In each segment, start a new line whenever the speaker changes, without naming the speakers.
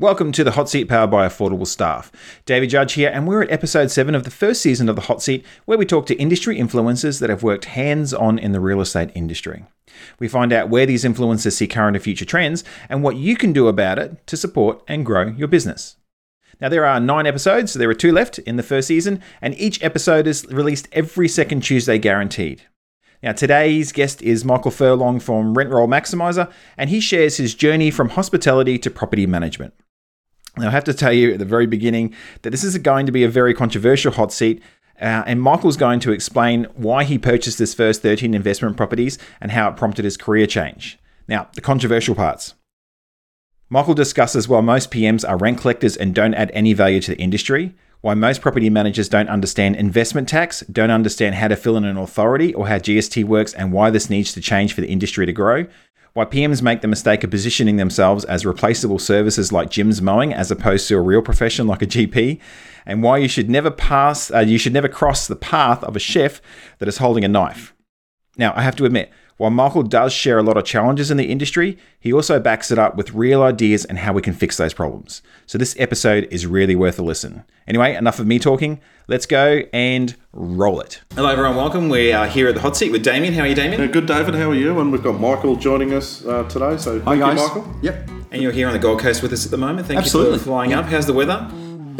Welcome to the Hot Seat powered by Affordable Staff. David Judge here, and we're at episode 7 of the first season of the Hot Seat, where we talk to industry influencers that have worked hands on in the real estate industry. We find out where these influencers see current and future trends and what you can do about it to support and grow your business. Now, there are nine episodes, so there are two left in the first season, and each episode is released every second Tuesday guaranteed. Now, today's guest is Michael Furlong from Rent Roll Maximiser, and he shares his journey from hospitality to property management. Now, I have to tell you at the very beginning that this is going to be a very controversial hot seat. Uh, and Michael's going to explain why he purchased his first 13 investment properties and how it prompted his career change. Now, the controversial parts. Michael discusses why most PMs are rent collectors and don't add any value to the industry, why most property managers don't understand investment tax, don't understand how to fill in an authority or how GST works, and why this needs to change for the industry to grow, why PMs make the mistake of positioning themselves as replaceable services like Jim's Mowing as opposed to a real profession like a GP, and why you should never pass, uh, you should never cross the path of a chef that is holding a knife. Now, I have to admit, while Michael does share a lot of challenges in the industry, he also backs it up with real ideas and how we can fix those problems. So this episode is really worth a listen. Anyway, enough of me talking. Let's go and roll it. Hello, everyone. Welcome. We are here at the hot seat with Damien. How are you, Damien?
Yeah, good, David. How are you? And we've got Michael joining us uh, today. So
Hi,
thank
guys.
you, Michael.
Yep.
And you're here on the Gold Coast with us at the moment. Thank
Absolutely.
you for flying up. How's the weather?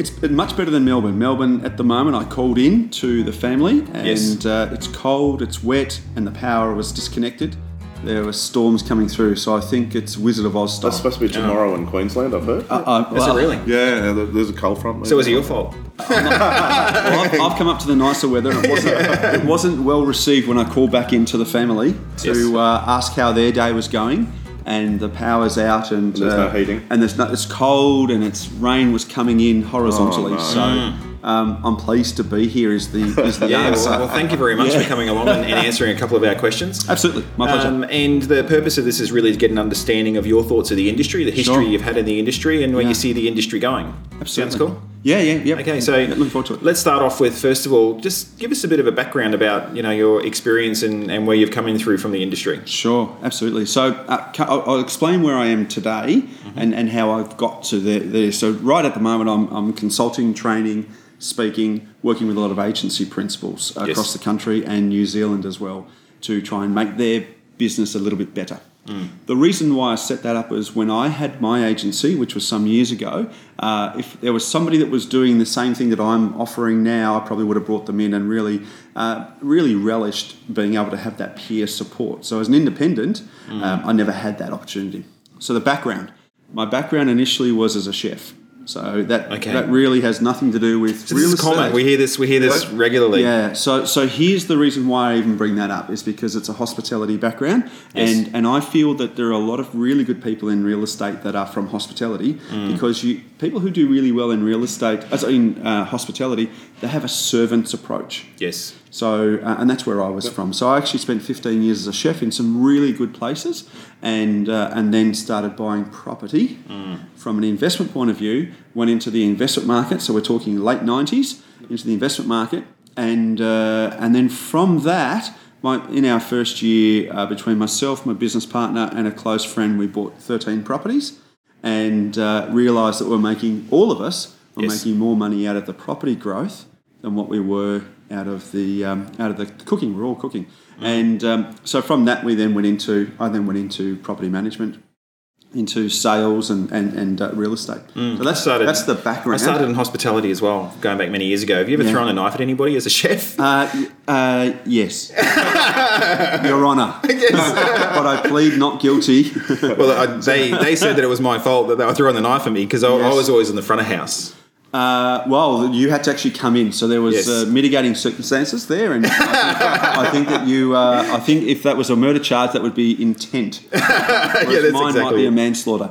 It's been much better than Melbourne. Melbourne, at the moment, I called in to the family, and
Yes.
uh, it's cold, it's wet, and the power was disconnected. There were storms coming through, so I think it's Wizard of Oz style.
That's supposed to be tomorrow in Queensland, I've heard.
Uh, uh,
Is
well,
it really?
yeah, there's a cold front.
So was it your fault?
well, I've, I've come up to the nicer weather, and it wasn't, it wasn't well received when I called back into the family to
Yes.
uh, ask how their day was going. And the power's out, and
There's no
uh,
heating.
and there's no, it's cold, and it's rain was coming in horizontally.
Oh, no.
So um, I'm pleased to be here. Is the is the
Yeah,
answer.
well, well, thank you very much
Yeah.
for coming along and, and answering a couple of our questions.
Absolutely, my pleasure.
Um, and the purpose of this is really to get an understanding of your thoughts of the industry, the history
Sure.
you've had in the industry, and where
Yeah.
you see the industry going.
Absolutely.
Sounds cool.
Yeah, yeah, yeah.
Okay, so
looking forward to it.
let's start off with first of all, just give us a bit of a background about you know your experience and, and where you've come in through from the industry.
Sure, absolutely. So uh, I'll, explain where I am today
Mm-hmm.
and, and how I've got to there, there. So right at the moment, I'm, I'm consulting, training, speaking, working with a lot of agency principals
Yes.
across the country and New Zealand as well to try and make their business a little bit better.
Mm.
The reason why I set that up was when I had my agency, which was some years ago. Uh, if there was somebody that was doing the same thing that I'm offering now, I probably would have brought them in and really, uh, really relished being able to have that peer support. So as an independent,
Mm.
um, I never had that opportunity. So the background, my background initially was as a chef. So that
Okay.
that really has nothing to do with
So
real
this is common. We hear this. We hear this regularly.
Yeah, so so here's the reason why I even bring that up is because it's a hospitality background,
Yes.
and and I feel that there are a lot of really good people in real estate that are from hospitality
Mm.
because you people who do really well in real estate, as in uh, hospitality, they have a servant's approach.
Yes.
So, uh, and that's where I was from. So I actually spent 15 years as a chef in some really good places, and uh, and then started buying property from an investment point of view. Went into the investment market. So we're talking late 90s into the investment market, and uh, and then from that. My, in our first year, uh, between myself, my business partner, and a close friend, we bought 13 properties and uh, realised that we're making, all of us, were
Yes.
making more money out of the property growth than what we were out of the um, out of the cooking. We're all cooking, and um, so from that we then went into I then went into property management, into sales and and, and uh, real estate. So that's
started-
that's the background.
I started in hospitality as well, going back many years ago. Have you ever
Yeah.
thrown a knife at anybody as a chef?
Uh, uh, yes, Your Honour. but I plead not guilty.
well, I, they they said that it was my fault that they were throwing the knife at me because I, I was always in the front of house.
Uh, well, you had to actually come in, so there was
Yes.
uh, mitigating circumstances there, and I think, I think that you. Uh, I think if that was a murder charge, that would be intent. Whereas
that's
mine might be a manslaughter.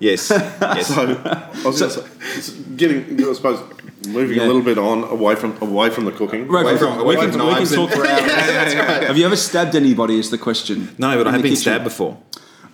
Yes. yes.
So, I was gonna say, getting, I suppose, moving
Yeah.
a little bit on away from away from the cooking.
Right,
Away from- away
we
from
can, we can
knives and-
talk for hours. Have you ever stabbed anybody? Is the question.
no, but I have been
kitchen?
stabbed before.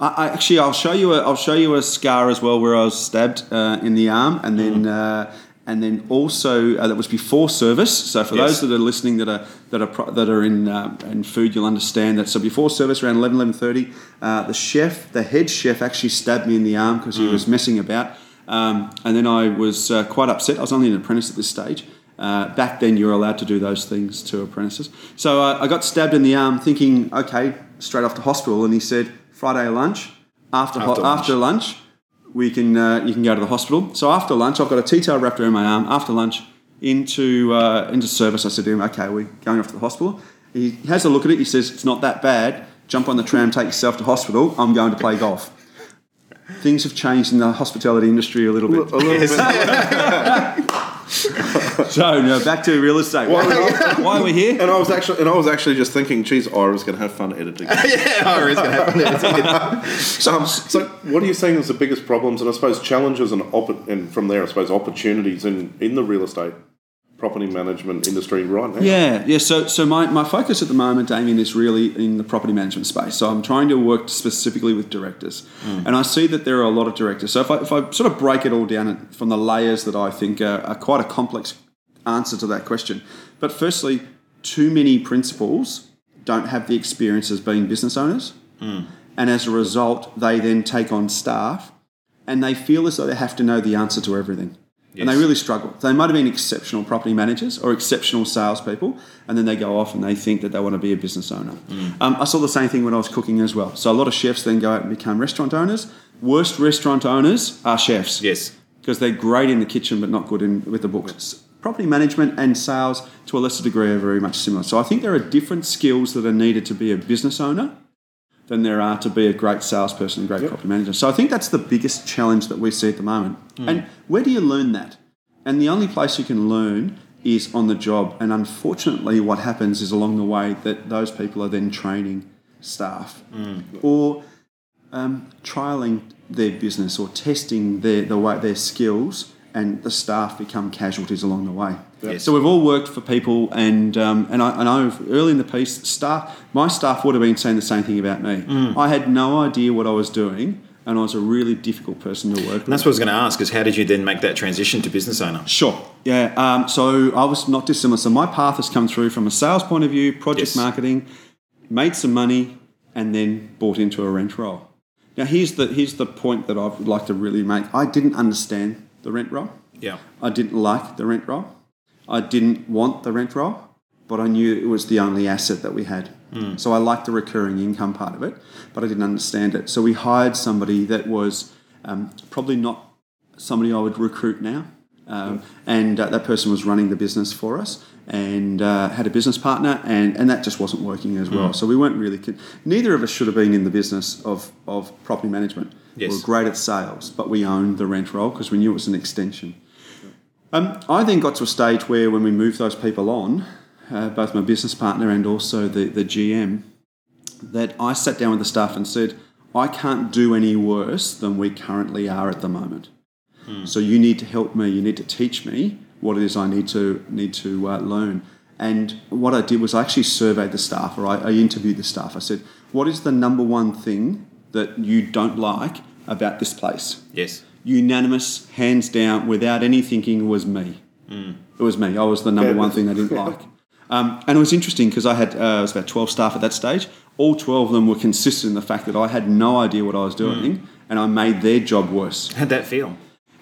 I, I actually, I'll show you. A, I'll show you a scar as well where I was stabbed uh, in the arm, and then. Uh, and then also uh, that was before service. So for
Yes.
those that are listening that are that are pro- that are in uh, in food, you'll understand that. So before service, around 11, 11.30, uh, the chef, the head chef, actually stabbed me in the arm because he was messing about. Um, and then I was uh, quite upset. I was only an apprentice at this stage. Uh, back then, you were allowed to do those things to apprentices. So I got stabbed in the arm, thinking, okay, straight off to hospital. And he said, Friday lunch, after
After
ho-
lunch.
after lunch, we can uh, you can go to the hospital. So after lunch, I've got a T-tail wrapped around my arm. After lunch, into uh, into service, I said to him, okay, we're going off to the hospital. He has a look at it. He says, it's not that bad. Jump on the tram, take yourself to hospital. I'm going to play golf. Things have changed in the hospitality industry a little
A
bit.
little bit.
So now back to real estate. Why, why are we here?
And I was actually, and I was actually just thinking, geez, Ira's going to have fun editing.
yeah, it's going to happen.
Um, so, what are you saying is the biggest problems, and I suppose challenges and, and from there, I suppose opportunities in, in the real estate property management industry right now?
Yeah, yeah. So, so my, my focus at the moment, Damien, is really in the property management space. So I'm trying to work specifically with directors, mm. and I see that there are a lot of directors. So if I, if I sort of break it all down from the layers that I think are, are quite a complex answer to that question. But firstly, too many principals don't have the experience as being business owners, mm. and as a result, they then take on staff, and they feel as though they have to know the answer to everything. And they really struggle. They might have been exceptional property managers or exceptional salespeople, and then they go off and they think that they want to be a business owner. Um, I saw the same thing when I was cooking as well. So a lot of chefs then go out and become restaurant owners. Worst restaurant owners are chefs
Yes.
because they're great in the kitchen but not good in with the books. Property management and sales, to a lesser degree, are very much similar. So I think there are different skills that are needed to be a business owner than there are to be a great salesperson and great property manager. So I think that's the biggest challenge that we see at the moment. And where do you learn that? And the only place you can learn is on the job. And unfortunately, what happens is along the way that those people are then training staff or um, trialing their business or testing their the way their skills, and the staff become casualties along the way. So we've all worked for people, and um, and I, I know early in the piece, staff my staff would have been saying the same thing about me. I had no idea what I was doing, and I was a really difficult person to work with.
And that's what I was going to ask: is how did you then make that transition to business owner?
Sure. Yeah. Um, so I was not dissimilar. So my path has come through from a sales point of view, project
Yes.
marketing, made some money, and then bought into a rent roll. Now here's the here's the point that I would like to really make. I didn't understand the rent roll.
Yeah.
I didn't like the rent roll. I didn't want the rent roll, but I knew it was the only asset that we had. So I liked the recurring income part of it, but I didn't understand it. So we hired somebody that was um, probably not somebody I would recruit now. Um, and uh, that person was running the business for us and uh, had a business partner, and, and that just wasn't working as well. So we weren't really, con- neither of us should have been in the business of, of property management.
Yes.
We were great at sales, but we owned the rent roll because we knew it was an extension. Um, I then got to a stage where when we moved those people on, uh, both my business partner and also the, the GM, that I sat down with the staff and said, I can't do any worse than we currently are at the moment. So you need to help me. You need to teach me what it is I need to need to uh, learn. And what I did was I actually surveyed the staff, or I, I interviewed the staff. I said, "What is the number one thing that you don't like about this place?"
Yes.
Unanimous, hands down, without any thinking, was me. It was me. I was the number
Yeah,
one thing they didn't like. Um, and it was interesting because I had uh, it was about twelve staff at that stage. All twelve of them were consistent in the fact that I had no idea what I was doing, and I made their job worse.
How'd that feel?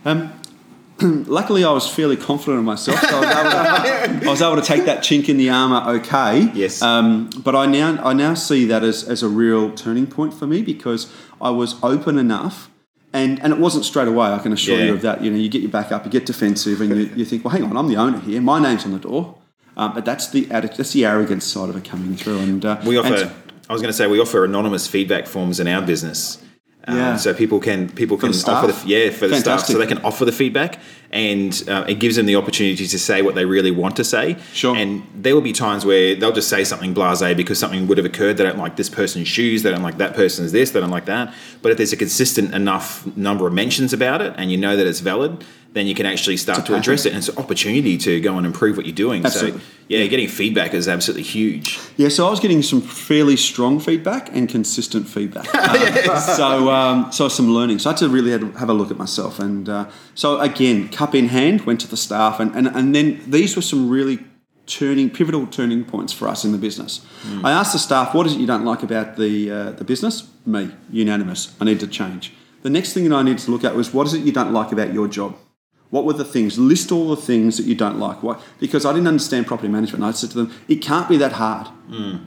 Um, luckily, I was fairly confident in myself, so I was, able to, I was able to take that chink in the armour okay.
Yes.
Um, but I now I now see that as, as a real turning point for me because I was open enough. And, and it wasn't straight away, I can assure
Yeah.
you of that. You know, you get your back up, you get defensive, and you, you think, well, hang on, I'm the owner here. My name's on the door. Um, but that's the that's the arrogance side of it coming through. And uh,
We offer.
and-
I was going to say we offer anonymous feedback forms in our business. Um,
Yeah.
so people can people can
the
offer the yeah for the staff so they can offer the feedback and uh, it gives them the opportunity to say what they really want to say.
Sure.
and there will be times where they'll just say something blasé because something would have occurred. They don't like this person's shoes. They don't like that person's this. They don't like that. But if there's a consistent enough number of mentions about it and you know that it's valid then you can actually start to address it and it's an opportunity to go and improve what you're doing
Absolutely.
so yeah getting feedback is absolutely huge
Yeah, so I was getting some fairly strong feedback and consistent feedback. Um, So, um, so some learning. So I had to really had, have a look at myself. And uh, so again, cup in hand, went to the staff, and, and and then these were some really turning, pivotal turning points for us in the business. I asked the staff, "What is it you don't like about the uh, the business?" Me, unanimous. I need to change. The next thing that I needed to look at was what is it you don't like about your job? What were the things? List all the things that you don't like. Why? Because I didn't understand property management. And I said to them, it can't be that hard.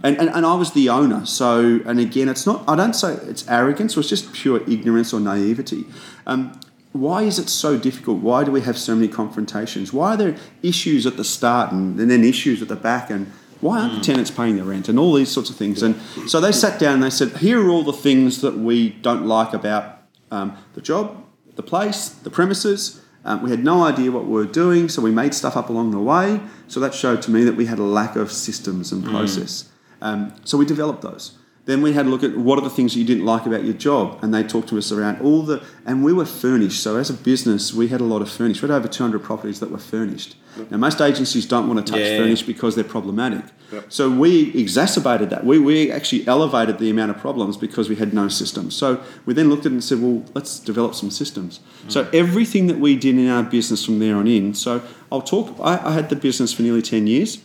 And, and, and I was the owner. So, and again, it's not, I don't say it's arrogance or it's just pure ignorance or naivety. Um, why is it so difficult? Why do we have so many confrontations? Why are there issues at the start and, and then issues at the back? And why aren't the tenants paying their rent? And all these sorts of things. And so they sat down and they said, here are all the things that we don't like about um, the job, the place, the premises. Um, we had no idea what we were doing, so we made stuff up along the way. So that showed to me that we had a lack of systems and process. Um, so we developed those. Then we had a look at what are the things that you didn't like about your job, and they talked to us around all the. And we were furnished. So as a business, we had a lot of furnished. We had over 200 properties that were furnished. Now most agencies don't want to touch
Yeah.
furnished because they're problematic. So we exacerbated that. We, we actually elevated the amount of problems because we had no systems. So we then looked at it and said, well, let's develop some systems. Mm. So everything that we did in our business from there on in. So I'll talk. I, I had the business for nearly 10 years.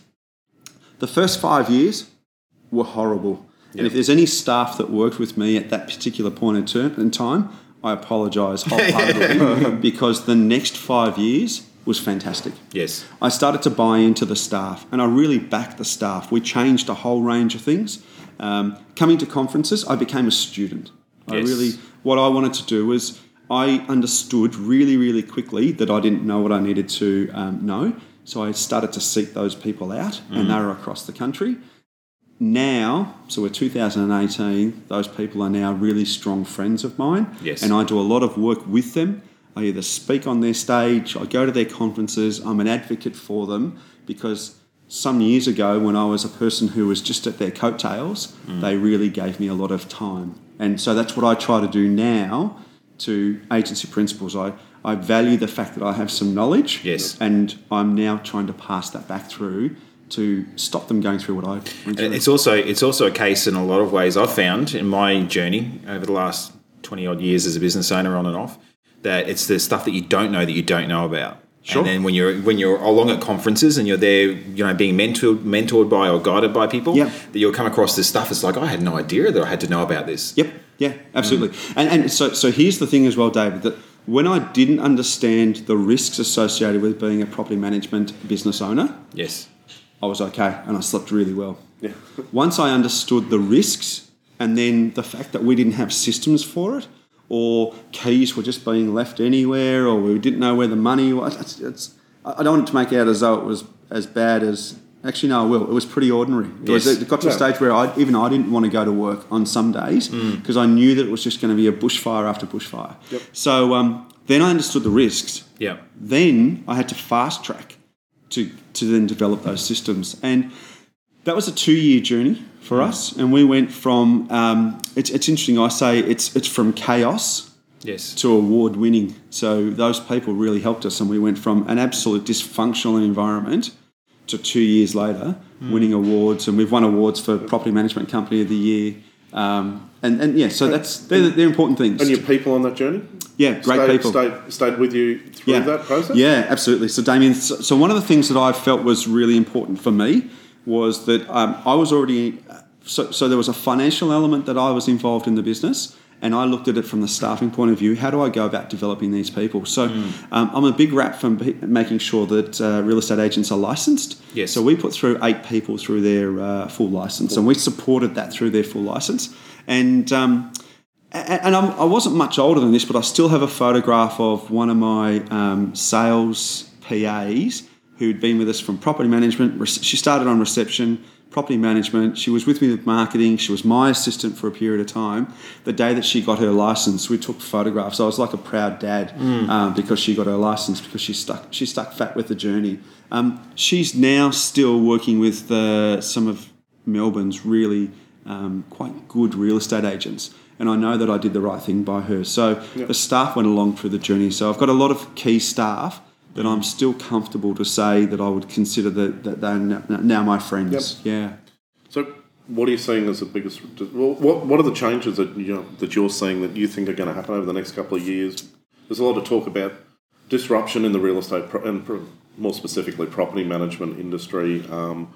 The first five years were horrible. And if there's any staff that worked with me at that particular point in, term, in time, I apologise wholeheartedly because the next five years was fantastic.
Yes.
I started to buy into the staff and I really backed the staff. We changed a whole range of things. Um, coming to conferences, I became a student. I
Yes.
really, what I wanted to do was, I understood really, really quickly that I didn't know what I needed to um, know. So I started to seek those people out, and they were across the country. Now, so we're 2018, those people are now really strong friends of mine.
Yes.
And I do a lot of work with them. I either speak on their stage, I go to their conferences, I'm an advocate for them because some years ago, when I was a person who was just at their coattails, mm. they really gave me a lot of time. And so that's what I try to do now to agency principals. I, I value the fact that I have some knowledge.
Yes.
And I'm now trying to pass that back through to stop them going through what I went
And
through.
it's also it's also a case in a lot of ways I've found in my journey over the last twenty odd years as a business owner on and off that it's the stuff that you don't know that you don't know about.
Sure.
And then when you're when you're along at conferences and you're there, you know, being mentored mentored by or guided by people,
Yep.
that you'll come across this stuff. It's like I had no idea that I had to know about this.
Yep. Yeah. Absolutely. Mm. And and so so here's the thing as well, David. That when I didn't understand the risks associated with being a property management business owner,
Yes.
I was okay and I slept really well.
Yeah.
Once I understood the risks and then the fact that we didn't have systems for it, or keys were just being left anywhere, or we didn't know where the money was. It's, it's, I don't want to make out as though it was as bad as. Actually, no, I will. It was pretty ordinary. It, was, it got to a stage where I, even I didn't want to go to work on some days because I knew that it was just going to be a bushfire after bushfire.
Yep.
So um, then I understood the risks
Yeah.
then I had to fast track to, to then develop those systems. And that was a two year journey for us. And we went from, um, it's, it's interesting, I say it's, it's from chaos
Yes.
to award winning. So those people really helped us. And we went from an absolute dysfunctional environment to two years later winning awards. And we've won awards for Property Management Company of the Year. Um, and, and yeah, so that's they're, they're important things.
And your people on that journey?
yeah, great
stayed,
people.
Stayed, stayed with you through that process?
Yeah, absolutely. So, Damien, so, so one of the things that I felt was really important for me was that um, I was already, so, so there was a financial element that I was involved in the business. And I looked at it from the staffing point of view. How do I go about developing these people? So, um, I'm a big rap for making sure that uh, real estate agents are licensed.
Yes.
So we put through eight people through their uh, full license, and we supported that through their full license. And um, and I'm, I wasn't much older than this, but I still have a photograph of one of my um, sales PAs who'd been with us from property management. She started on reception, property management. She was with me with marketing. She was my assistant for a period of time. The day that she got her license, we took photographs. I was like a proud dad um, because she got her license because she stuck she stuck fat with the journey. Um, she's now still working with uh, some of Melbourne's really um, quite good real estate agents. And I know that I did the right thing by her. So the staff went along through the journey. So I've got a lot of key staff that I'm still comfortable to say that I would consider that, that they're now now my friends. Yeah.
So, what are you seeing as the biggest? well, What What are the changes that you know, that you're seeing that you think are going to happen over the next couple of years? There's a lot of talk about disruption in the real estate pro- and pro- more specifically property management industry. Um,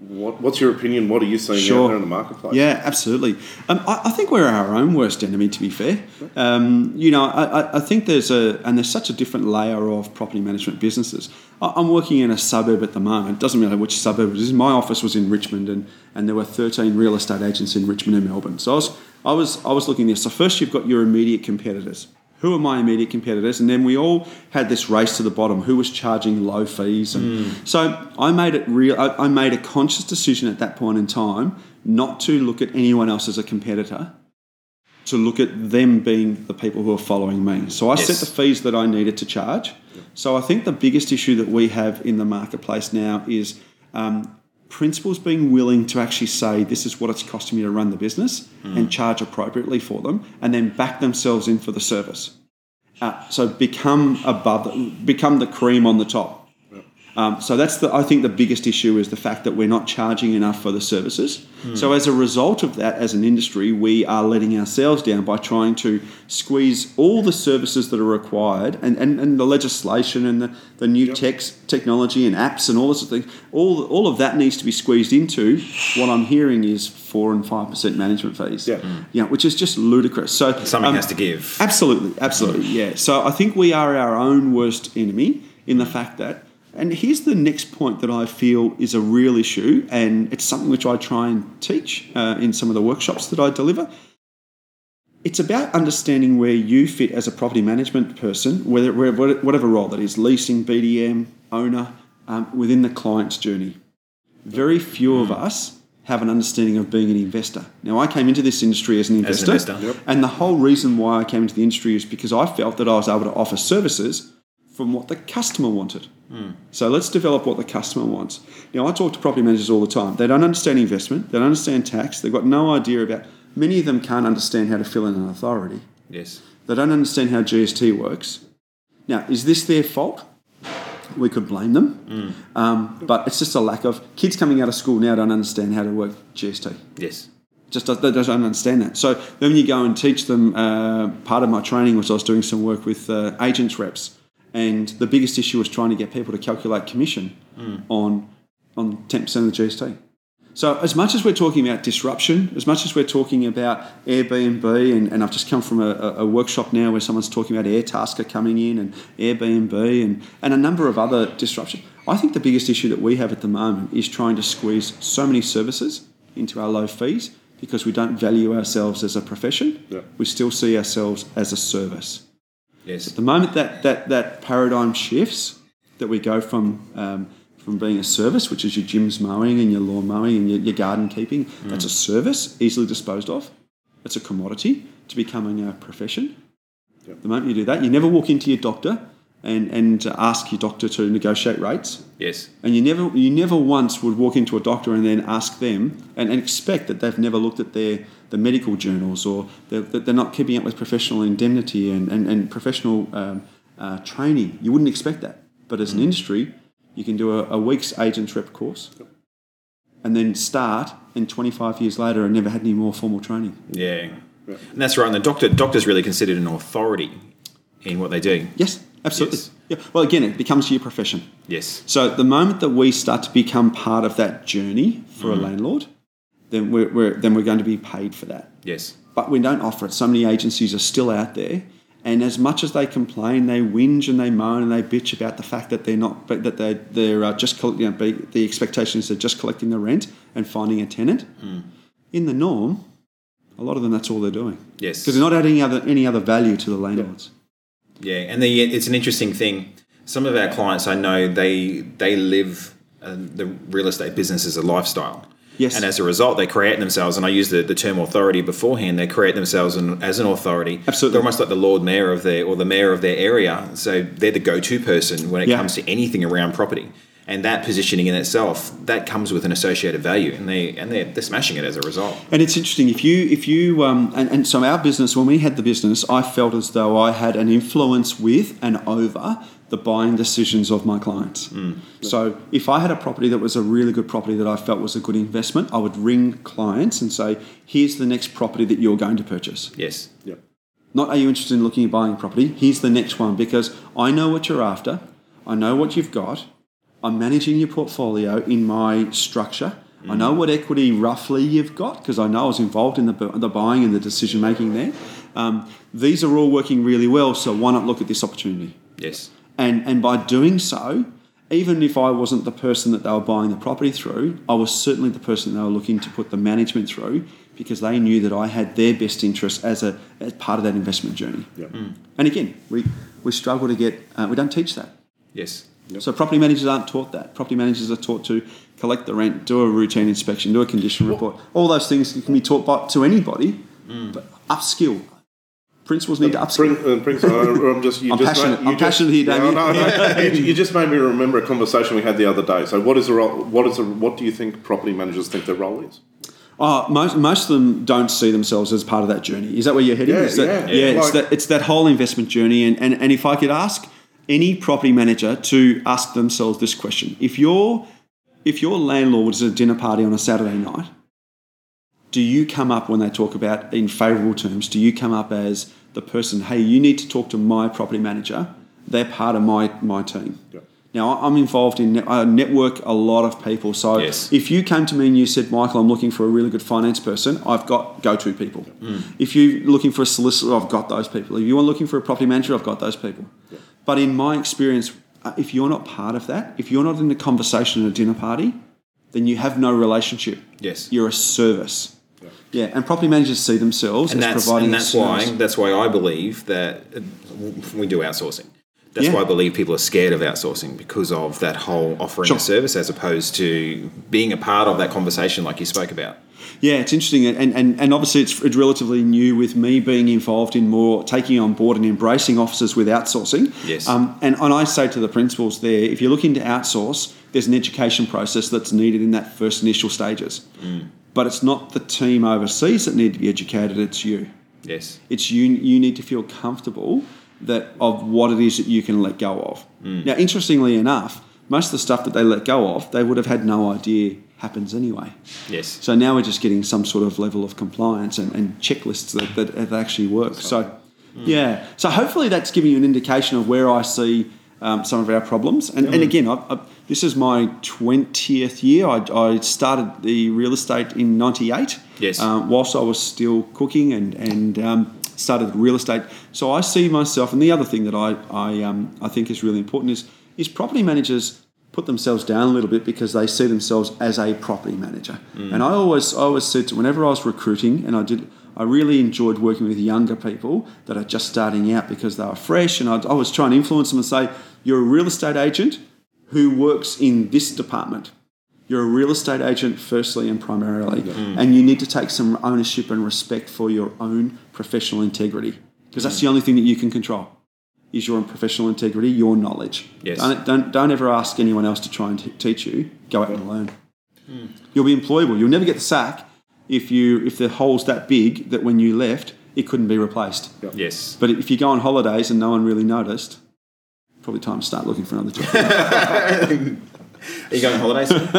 what, what's your opinion? What are you seeing out there in the marketplace?
Yeah, absolutely. Um, I, I think we're our own worst enemy, to be fair. Um, you know, I, I- think there's a, and there's such a different layer of property management businesses. I, I'm working in a suburb at the moment. It Doesn't matter which suburb it is. My office was in Richmond, and, and there were 13 real estate agents in Richmond and Melbourne. So I was, I was, I was looking this. So first, you've got your immediate competitors. Who are my immediate competitors? And then we all had this race to the bottom. Who was charging low fees? And so I made it real. I, I made a conscious decision at that point in time not to look at anyone else as a competitor, to look at them being the people who are following me. So I
Yes.
set the fees that I needed to charge. So I think the biggest issue that we have in the marketplace now is um, principals being willing to actually say this is what it's costing me to run the business and charge appropriately for them, and then back themselves in for the service. Uh, so become above, become the cream on the top. Um, so that's the I think the biggest issue is the fact that we're not charging enough for the services. So as a result of that, as an industry, we are letting ourselves down by trying to squeeze all the services that are required and, and, and the legislation and the, the new techs, technology and apps and all this sort of thing. All all of that needs to be squeezed into what I'm hearing is four and five percent management fees.
Yeah. Mm.
Yeah, which is just ludicrous. So
Something
um,
has to give.
Absolutely, absolutely, yeah. So I think we are our own worst enemy in the fact that, and here's the next point that I feel is a real issue, and it's something which I try and teach uh, in some of the workshops that I deliver. It's about understanding where you fit as a property management person, whether whatever role that is, leasing, BDM, owner, um, within the client's journey. Very few of us have an understanding of being an investor. Now, I came into this industry as an
As an
investor,
investor. Yep.
and the whole reason why I came into the industry is because I felt that I was able to offer services from what the customer wanted. So let's develop what the customer wants. Now, I talk to property managers all the time. They don't understand investment, they don't understand tax, they've got no idea about, many of them can't understand how to fill in an authority.
Yes.
They don't understand how GST works. Now, is this their fault? We could blame them, um, but it's just a lack of kids coming out of school now don't understand how to work GST.
Yes.
Just don't- they don't understand that. So then, when you go and teach them, uh, part of my training was I was doing some work with uh, agents reps, and the biggest issue was trying to get people to calculate commission mm. on on ten percent of the GST. So as much as we're talking about disruption, as much as we're talking about Airbnb, and, and I've just come from a, a, workshop now where someone's talking about Airtasker coming in and Airbnb and, and a number of other disruptions, I think the biggest issue that we have at the moment is trying to squeeze so many services into our low fees because we don't value ourselves as a profession.
Yeah.
We still see ourselves as a service.
Yes.
The moment that, that, that paradigm shifts, that we go from um, from being a service, which is your Jim's Mowing and your lawn mowing and your, your garden keeping, that's a service easily disposed of. It's a commodity to becoming a profession. The moment you do that, you never walk into your doctor and, and ask your doctor to negotiate rates.
Yes.
And you never you never once would walk into a doctor and then ask them and, and expect that they've never looked at their the medical journals or they're, that they're not keeping up with professional indemnity and, and, and professional um, uh, training. You wouldn't expect that. But as an industry, you can do a, a week's agents rep course and then start and 25 years later and never had any more formal training.
Yeah. And that's right. And the doctor doctor's really considered an authority in what they do.
Yes, absolutely.
Yes.
Yeah. Well, again, it becomes your profession.
Yes.
So the moment that we start to become part of that journey for a landlord, then we're, we're then we're going to be paid for that.
Yes.
But we don't offer it. So many agencies are still out there, and as much as they complain, they whinge and they moan and they bitch about the fact that they're not, but that they they're uh, just you know, be, the expectation is they're just collecting the rent and finding a tenant. In the norm, a lot of them that's all they're doing
Yes.
because they're not adding other any other value to the landlords.
Yeah, and the, it's an interesting thing. Some of our clients, I know, they they live uh, the real estate business as a lifestyle.
Yes.
And as a result, they create themselves, and I use the, the term authority beforehand. They create themselves an, as an authority.
Absolutely.
They're almost like the Lord Mayor of their or the Mayor of their area. So they're the go-to person when it
Yeah.
comes to anything around property. And that positioning in itself, that comes with an associated value, and they and they're, they're smashing it as a result.
And it's interesting if you if you um, and, and so our business when we had the business, I felt as though I had an influence with and over the buying decisions of my clients. So if I had a property that was a really good property that I felt was a good investment, I would ring clients and say, "Here's the next property that you're going to purchase."
Yes.
Yeah.
Not are you interested in looking at buying property? Here's the next one because I know what you're after. I know what you've got. I'm managing your portfolio in my structure I know what equity roughly you've got because I know I was involved in the, the buying and the decision making there. Um, these are all working really well, so why not look at this opportunity?
Yes.
And and by doing so, even if I wasn't the person that they were buying the property through, I was certainly the person they were looking to put the management through because they knew that I had their best interest as a as part of that investment journey.
Yeah.
And again, we we struggle to get uh, we don't teach that.
Yes.
So property managers aren't taught that. Property managers are taught to collect the rent, do a routine inspection, do a condition report. All those things can be taught by, to anybody, but upskill. Principals need to upskill.
Prin- uh, I'm just. You
I'm
just
passionate-
made- you
I'm passionate here,
Yeah,
Damien.
no, no, you, you just made me remember a conversation we had the other day. So, what is the role? What is the, What do you think property managers think their role is?
Oh, most, most of them don't see themselves as part of that journey. Is that where you're heading?
Yeah,
Is that,
yeah.
yeah. it's
Like-
that it's that whole investment journey. And, and and if I could ask any property manager to ask themselves this question: If your if your landlord is at a dinner party on a Saturday night, do you come up when they talk about in favourable terms? Do you come up as the person? Hey, you need to talk to my property manager. They're part of my my team.
Yeah.
Now, I'm involved in, I network a lot of people. So
Yes.
if you came to me and you said, Michael, I'm looking for a really good finance person, I've got go to people. Mm. If you're looking for a solicitor, I've got those people. If you're looking for a property manager, I've got those people. But in my experience, uh, if you're not part of that, if you're not in a conversation at a dinner party, then you have no relationship.
Yes.
You're a service. Yeah, and property managers see themselves
and
as providing
and that's why
service.
that's why I believe that we do outsourcing. That's
Yeah.
why I believe people are scared of outsourcing because of that whole offering
Sure.
a service as opposed to being a part of that conversation like you spoke about.
Yeah, it's interesting, and, and, and obviously it's, it's relatively new with me being involved in more taking on board and embracing offices with outsourcing.
Yes.
Um, and, and I say to the principals there, if you're looking to outsource, there's an education process that's needed in that first initial stages. But it's not the team overseas that need to be educated; it's you.
Yes.
It's you. You need to feel comfortable that of what it is that you can let go of. Now, interestingly enough, most of the stuff that they let go of, they would have had no idea happens anyway.
Yes.
So now we're just getting some sort of level of compliance and, and checklists that, that, that actually work. So, yeah. So hopefully that's giving you an indication of where I see um, some of our problems. And, and again, I, I, this is my 20th year. I, I started the real estate in 98.
Yes.
Um, whilst I was still cooking and, and um, started real estate. So I see myself, and the other thing that I, I, um, I think is really important is, is property managers put themselves down a little bit because they see themselves as a property manager. And I always, I always said to whenever I was recruiting, and I did, I really enjoyed working with younger people that are just starting out because they were fresh, and I'd, I was trying to influence them and say, "You're a real estate agent who works in this department." You're a real estate agent, firstly and primarily, mm. and you need to take some ownership and respect for your own professional integrity because that's mm. the only thing that you can control is your own professional integrity, your knowledge.
Yes.
Don't, don't, don't ever ask anyone else to try and t- teach you. Go out and learn. Mm. You'll be employable. You'll never get the sack if you if the hole's that big that when you left it couldn't be replaced.
Yes.
But if you go on holidays and no one really noticed, probably time to start looking for another job.
Are you going on holidays? soon?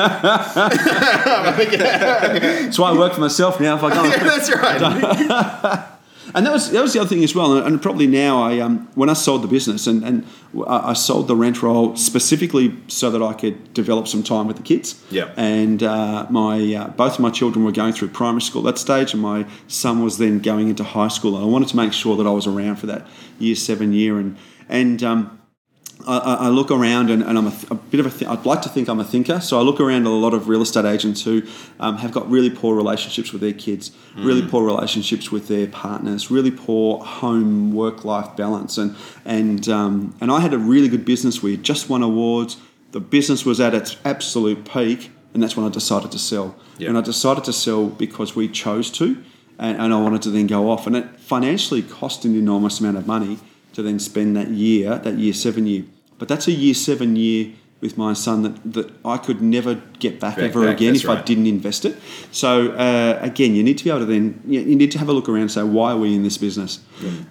That's why I work for myself now. If I go, on,
That's right.
and that was that was the other thing as well. And, and probably now, I um, when I sold the business and and I I sold the rent roll specifically so that I could develop some time with the kids.
Yeah.
And uh, my uh, both of my children were going through primary school at that stage, and my son was then going into high school. And I wanted to make sure that I was around for that year seven year and and. Um, I, I look around and, and I'm a, a bit of a. Th- I'd like to think I'm a thinker, so I look around at a lot of real estate agents who um, have got really poor relationships with their kids, really poor relationships with their partners, really poor home work life balance, and and um, and I had a really good business. We had just won awards. The business was at its absolute peak, and that's when I decided to sell.
Yeah.
And I decided to sell because we chose to, and, and I wanted to then go off, and it financially cost an enormous amount of money to then spend that year, that year seven year. But that's a year seven year with my son that, that I could never get back ever
back,
again if I didn't invest it. So uh, again, you need to be able to then you you need to have a look around and say why are we in this business.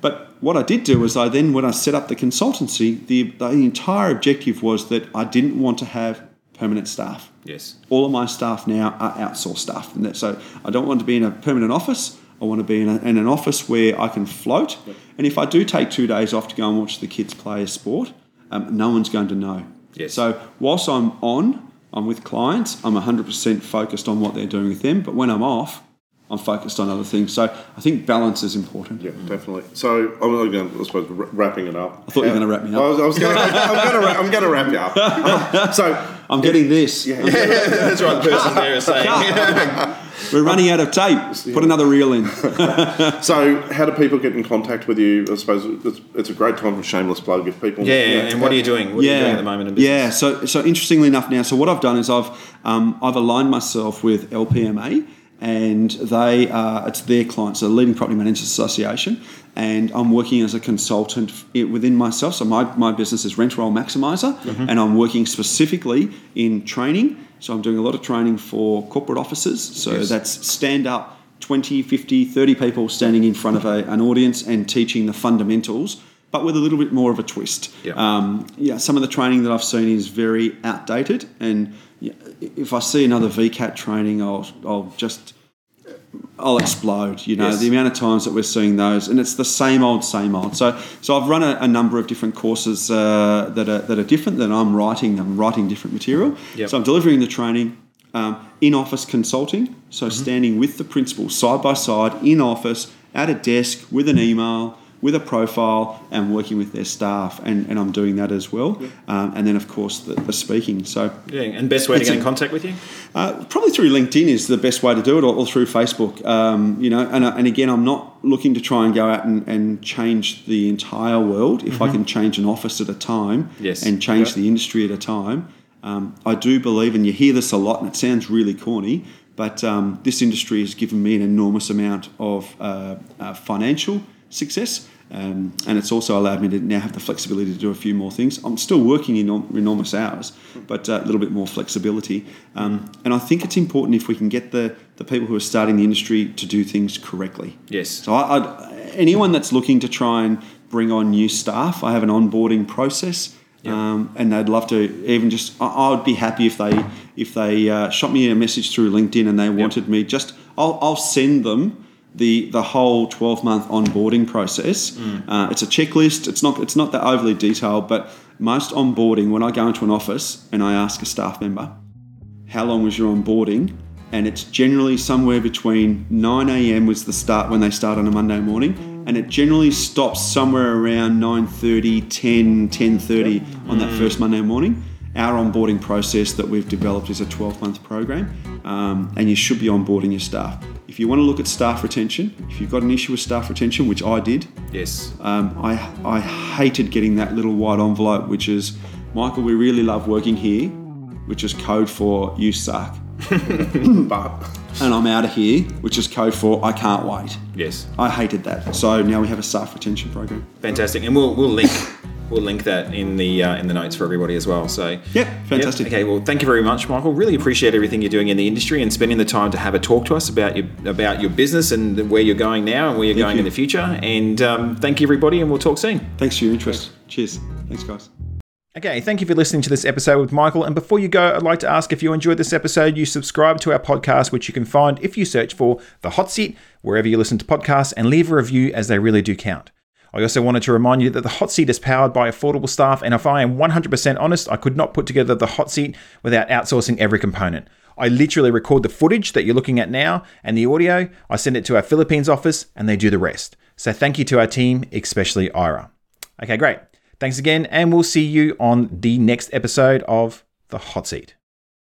But what I did do was I then when I set up the consultancy, the, the entire objective was that I didn't want to have permanent staff
Yes.
all of my staff now are outsourced staff. And that, so I don't want to be in a permanent office. I want to be in, a, in an office where I can float. And if I do take two days off to go and watch the kids play a sport, um, no one's going to know.
Yes.
So whilst I'm on, I'm with clients, I'm 100% focused on what they're doing with them. But when I'm off, I'm focused on other things. So I think balance is important.
Yeah, definitely. So I'm again, I suppose wrapping it up.
I thought you were going to wrap me
I
up.
was, I was going to. I'm going to. I'm going to wrap you up. Um, so
I'm getting this.
yeah That's right. The person there is saying.
We're running out of tape. Put another reel in.
So, how do people get in contact with you? I suppose it's, it's a great time for shameless plug if people.
yeah, and what are you doing? What are you doing at the moment in business?
Yeah, so so interestingly enough now, so what I've done is I've um, I've aligned myself with LPMA, and they are it's their clients, the Leading Property Managers Association, and I'm working as a consultant within myself. So my, my business is Rent Roll Maximiser,
Mm-hmm.
and I'm working specifically in training. So I'm doing a lot of training for corporate offices. So
Yes.
that's stand up. 20, 50, 30 people standing in front of a, an audience and teaching the fundamentals, but with a little bit more of a twist.
Yeah.
Um, yeah, some of the training that I've seen is very outdated, and if I see another VCAT training, I'll I'll just I'll explode. You know,
Yes.
the amount of times that we're seeing those, and it's the same old, same old. So, so I've run a, a number of different courses uh, that are that are different. That I'm writing, I'm writing different material.
Yep.
So I'm delivering the training. Um, in office consulting, so standing with the principal side by side in office at a desk with an email, with a profile, and working with their staff, and, and I'm doing that as well. Um, and then, of course, the, the speaking. So
Yeah, and best way to get in contact with you?
uh, probably through LinkedIn is the best way to do it, or, or through Facebook. Um, you know, and, and again, I'm not looking to try and go out and, and change the entire world. If I can change an office at a time,
Yes.
and change
Yeah.
the industry at a time, um, I do believe, and you hear this a lot, and it sounds really corny, but um, this industry has given me an enormous amount of uh, uh, financial success. Um, and it's also allowed me to now have the flexibility to do a few more things. I'm still working in enorm- enormous hours, but uh, a little bit more flexibility. Um, and I think it's important if we can get the, the people who are starting the industry to do things correctly.
Yes.
So I, I'd, anyone that's looking to try and bring on new staff, I have an onboarding process, um, and they'd love to even just. I, I would be happy if they if they uh, shot me a message through LinkedIn and they wanted me just. I'll, I'll send them the the whole twelve month onboarding process. Uh, it's a checklist. It's not it's not that overly detailed, but most onboarding when I go into an office and I ask a staff member, how long was your onboarding? And it's generally somewhere between 9 a.m. was the start when they start on a Monday morning, and it generally stops somewhere around 9:30, 10, 10:30 on that first Monday morning. Our onboarding process that we've developed is a 12-month program, um, and you should be onboarding your staff. If you want to look at staff retention, if you've got an issue with staff retention, which I did,
Yes.
um, I, I hated getting that little white envelope, which is, Michael, we really love working here, which is code for you suck.
But
And I'm out of here, which is code for I can't wait.
Yes.
I hated that. So now we have a staff retention program.
Fantastic, and we'll we'll link we'll link that in the uh, in the notes for everybody as well. So
yeah, fantastic.
Okay, well, thank you very much, Michael. Really appreciate everything you're doing in the industry and spending the time to have a talk to us about your about your business and where you're going now and where you're going
you.
in the future. And um, thank you, everybody, and we'll talk soon.
Thanks for your interest. Cheers. Thanks, guys.
Okay, thank you for listening to this episode with Michael. And before you go, I'd like to ask if you enjoyed this episode, you subscribe to our podcast, which you can find if you search for The Hot Seat, wherever you listen to podcasts, and leave a review as they really do count. I also wanted to remind you that The Hot Seat is powered by affordable staff, and if I am 100% honest, I could not put together The Hot Seat without outsourcing every component. I literally record the footage that you're looking at now and the audio, I send it to our Philippines office, and they do the rest. So thank you to our team, especially Ira. Okay, great. Thanks again, and we'll see you on the next episode of The Hot Seat.